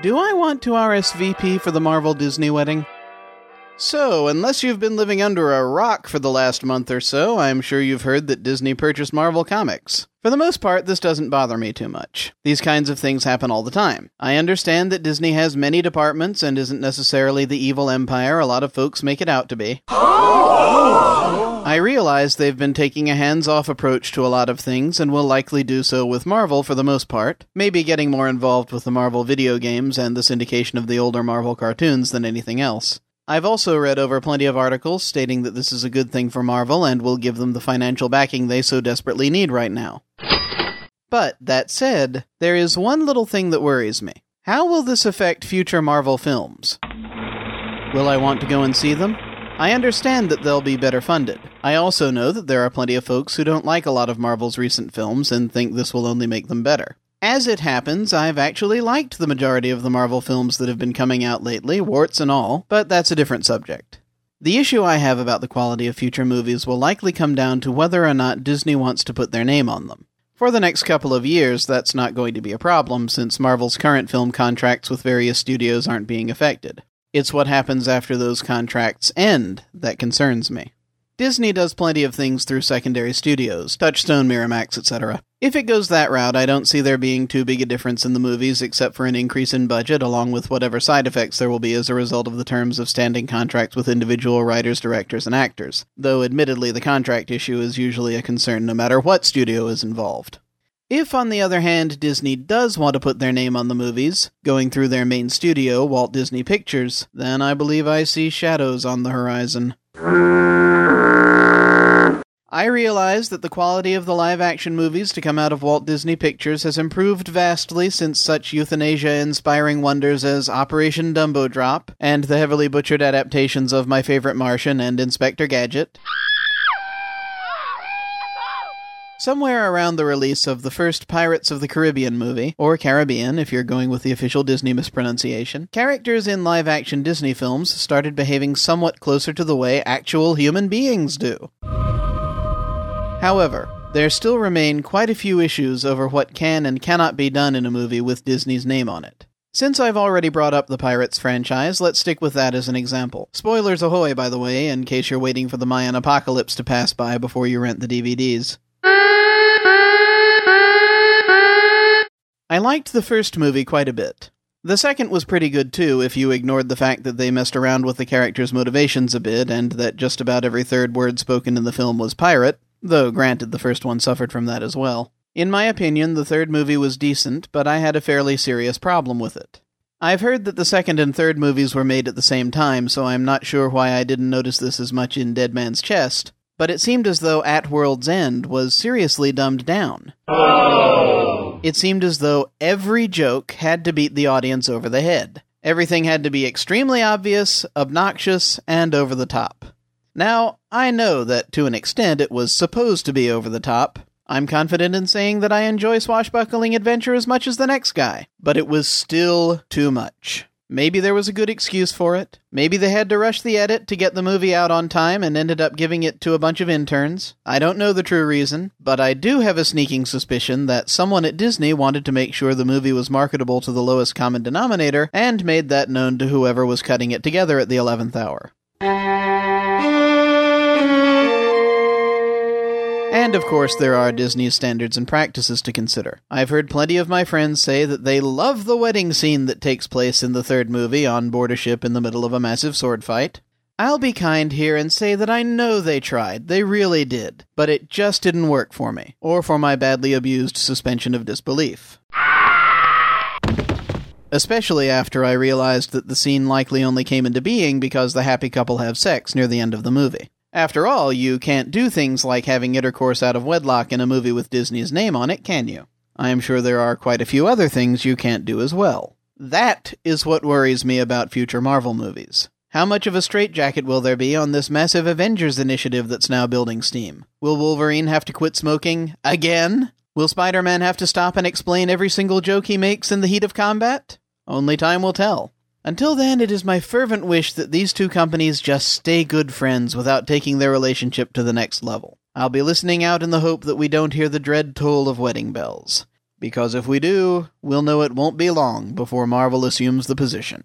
Do I want to RSVP for the Marvel Disney wedding? So, unless you've been living under a rock for the last month or so, I'm sure you've heard that Disney purchased Marvel Comics. For the most part, this doesn't bother me too much. These kinds of things happen all the time. I understand that Disney has many departments and isn't necessarily the evil empire a lot of folks make it out to be. Oh! I realize they've been taking a hands off approach to a lot of things and will likely do so with Marvel for the most part, maybe getting more involved with the Marvel video games and the syndication of the older Marvel cartoons than anything else. I've also read over plenty of articles stating that this is a good thing for Marvel and will give them the financial backing they so desperately need right now. But, that said, there is one little thing that worries me. How will this affect future Marvel films? Will I want to go and see them? I understand that they'll be better funded. I also know that there are plenty of folks who don't like a lot of Marvel's recent films and think this will only make them better. As it happens, I've actually liked the majority of the Marvel films that have been coming out lately, warts and all, but that's a different subject. The issue I have about the quality of future movies will likely come down to whether or not Disney wants to put their name on them. For the next couple of years, that's not going to be a problem since Marvel's current film contracts with various studios aren't being affected. It's what happens after those contracts end that concerns me. Disney does plenty of things through secondary studios, Touchstone, Miramax, etc. If it goes that route, I don't see there being too big a difference in the movies except for an increase in budget along with whatever side effects there will be as a result of the terms of standing contracts with individual writers, directors, and actors. Though admittedly the contract issue is usually a concern no matter what studio is involved. If, on the other hand, Disney does want to put their name on the movies, going through their main studio, Walt Disney Pictures, then I believe I see shadows on the horizon. I realize that the quality of the live action movies to come out of Walt Disney Pictures has improved vastly since such euthanasia inspiring wonders as Operation Dumbo Drop and the heavily butchered adaptations of My Favorite Martian and Inspector Gadget. Somewhere around the release of the first Pirates of the Caribbean movie, or Caribbean if you're going with the official Disney mispronunciation, characters in live action Disney films started behaving somewhat closer to the way actual human beings do. However, there still remain quite a few issues over what can and cannot be done in a movie with Disney's name on it. Since I've already brought up the Pirates franchise, let's stick with that as an example. Spoilers ahoy, by the way, in case you're waiting for the Mayan apocalypse to pass by before you rent the DVDs. I liked the first movie quite a bit. The second was pretty good too, if you ignored the fact that they messed around with the characters' motivations a bit, and that just about every third word spoken in the film was pirate, though granted the first one suffered from that as well. In my opinion, the third movie was decent, but I had a fairly serious problem with it. I've heard that the second and third movies were made at the same time, so I'm not sure why I didn't notice this as much in Dead Man's Chest, but it seemed as though At World's End was seriously dumbed down. It seemed as though every joke had to beat the audience over the head. Everything had to be extremely obvious, obnoxious, and over the top. Now, I know that to an extent it was supposed to be over the top. I'm confident in saying that I enjoy swashbuckling adventure as much as the next guy, but it was still too much. Maybe there was a good excuse for it. Maybe they had to rush the edit to get the movie out on time and ended up giving it to a bunch of interns. I don't know the true reason, but I do have a sneaking suspicion that someone at Disney wanted to make sure the movie was marketable to the lowest common denominator and made that known to whoever was cutting it together at the 11th hour. And of course, there are Disney's standards and practices to consider. I've heard plenty of my friends say that they love the wedding scene that takes place in the third movie on board a ship in the middle of a massive sword fight. I'll be kind here and say that I know they tried, they really did, but it just didn't work for me, or for my badly abused suspension of disbelief. Especially after I realized that the scene likely only came into being because the happy couple have sex near the end of the movie. After all, you can't do things like having intercourse out of wedlock in a movie with Disney's name on it, can you? I am sure there are quite a few other things you can't do as well. That is what worries me about future Marvel movies. How much of a straitjacket will there be on this massive Avengers initiative that's now building steam? Will Wolverine have to quit smoking again? Will Spider Man have to stop and explain every single joke he makes in the heat of combat? Only time will tell. Until then, it is my fervent wish that these two companies just stay good friends without taking their relationship to the next level. I'll be listening out in the hope that we don't hear the dread toll of wedding bells. Because if we do, we'll know it won't be long before Marvel assumes the position.